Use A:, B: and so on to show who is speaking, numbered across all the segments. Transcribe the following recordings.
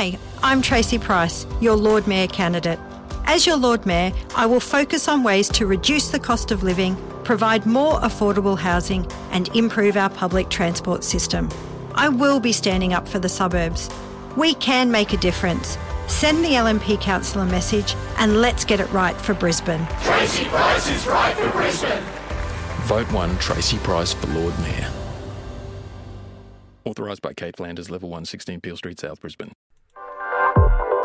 A: Hi, I'm Tracy Price, your Lord Mayor candidate. As your Lord Mayor, I will focus on ways to reduce the cost of living, provide more affordable housing, and improve our public transport system. I will be standing up for the suburbs. We can make a difference. Send the LNP council a message and let's get it right for Brisbane.
B: Tracy Price is right for Brisbane.
C: Vote 1 Tracy Price for Lord Mayor. Authorised by Kate Flanders, Level 1, 16 Peel Street, South Brisbane.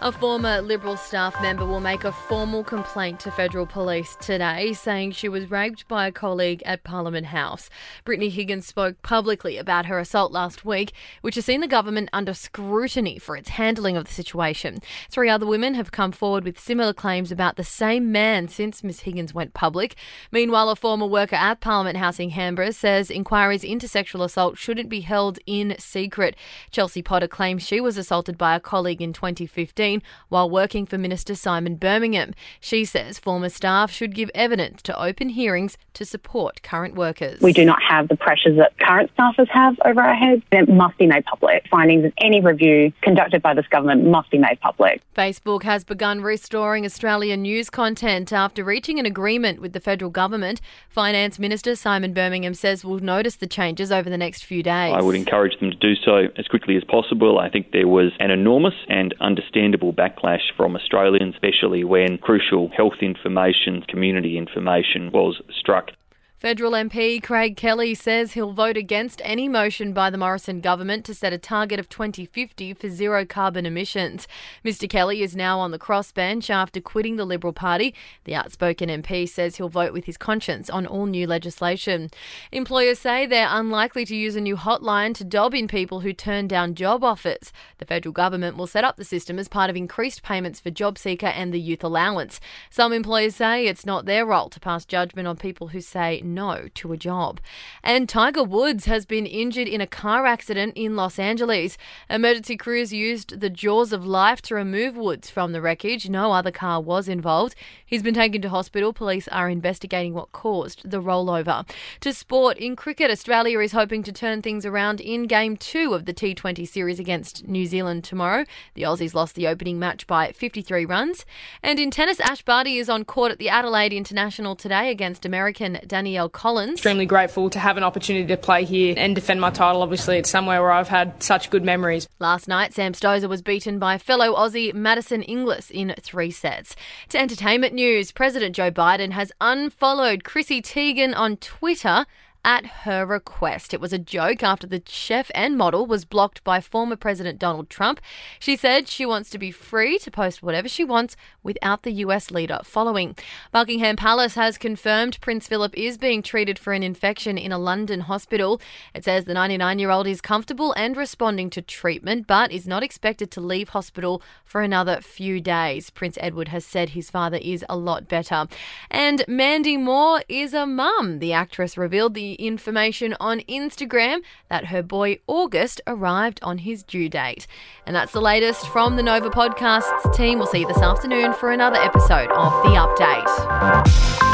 D: A former Liberal staff member will make a formal complaint to federal police today, saying she was raped by a colleague at Parliament House. Brittany Higgins spoke publicly about her assault last week, which has seen the government under scrutiny for its handling of the situation. Three other women have come forward with similar claims about the same man since Ms Higgins went public. Meanwhile, a former worker at Parliament House in Canberra says inquiries into sexual assault shouldn't be held in secret. Chelsea Potter claims she was assaulted by a colleague in 2015 while working for Minister Simon Birmingham. She says former staff should give evidence to open hearings to support current workers.
E: We do not have the pressures that current staffers have over our heads. It must be made public. Findings of any review conducted by this government must be made public.
D: Facebook has begun restoring Australian news content after reaching an agreement with the federal government. Finance Minister Simon Birmingham says we'll notice the changes over the next few days.
F: I would encourage them to do so as quickly as possible. I think there was an enormous and understandable backlash from Australians, especially when crucial health information, community information was struck.
D: Federal MP Craig Kelly says he'll vote against any motion by the Morrison government to set a target of 2050 for zero carbon emissions. Mr. Kelly is now on the crossbench after quitting the Liberal Party. The outspoken MP says he'll vote with his conscience on all new legislation. Employers say they're unlikely to use a new hotline to dob in people who turn down job offers. The federal government will set up the system as part of increased payments for JobSeeker and the youth allowance. Some employers say it's not their role to pass judgment on people who say no to a job. And Tiger Woods has been injured in a car accident in Los Angeles. Emergency crews used the jaws of life to remove Woods from the wreckage. No other car was involved. He's been taken to hospital. Police are investigating what caused the rollover. To sport in cricket, Australia is hoping to turn things around in game two of the T20 series against New Zealand tomorrow. The Aussies lost the opening match by 53 runs. And in tennis, Ash Barty is on court at the Adelaide International today against American Danielle Collins.
G: Extremely grateful to have an opportunity to play here and defend my title. Obviously, it's somewhere where I've had such good memories.
D: Last night, Sam Stosur was beaten by fellow Aussie Madison Inglis in three sets. To entertainment news, President Joe Biden has unfollowed Chrissy Teigen on Twitter at her request. It was a joke after the chef and model was blocked by former President Donald Trump. She said she wants to be free to post whatever she wants without the US leader following. Buckingham Palace has confirmed Prince Philip is being treated for an infection in a London hospital. It says the 99 year old is comfortable and responding to treatment, but is not expected to leave hospital for another few days. Prince Edward has said his father is a lot better. And Mandy Moore is a mum. The actress revealed information on Instagram that her boy August arrived on his due date. And that's the latest from the Nova Podcasts team. We'll see you this afternoon for another episode of The Update.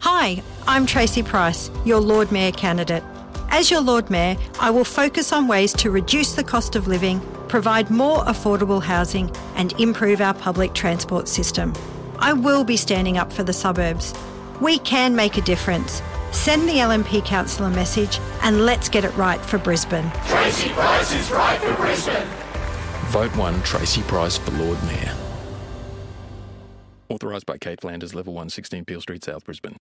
A: Hi, I'm Tracy Price, your Lord Mayor candidate. As your Lord Mayor, I will focus on ways to reduce the cost of living, provide more affordable housing, and improve our public transport system. I will be standing up for the suburbs. We can make a difference. Send the LNP council a message and let's get it right for Brisbane.
B: Tracy Price is right for Brisbane.
C: Vote 1 Tracy Price for Lord Mayor. Authorised by Kate Flanders, Level 1, 16 Peel Street, South Brisbane.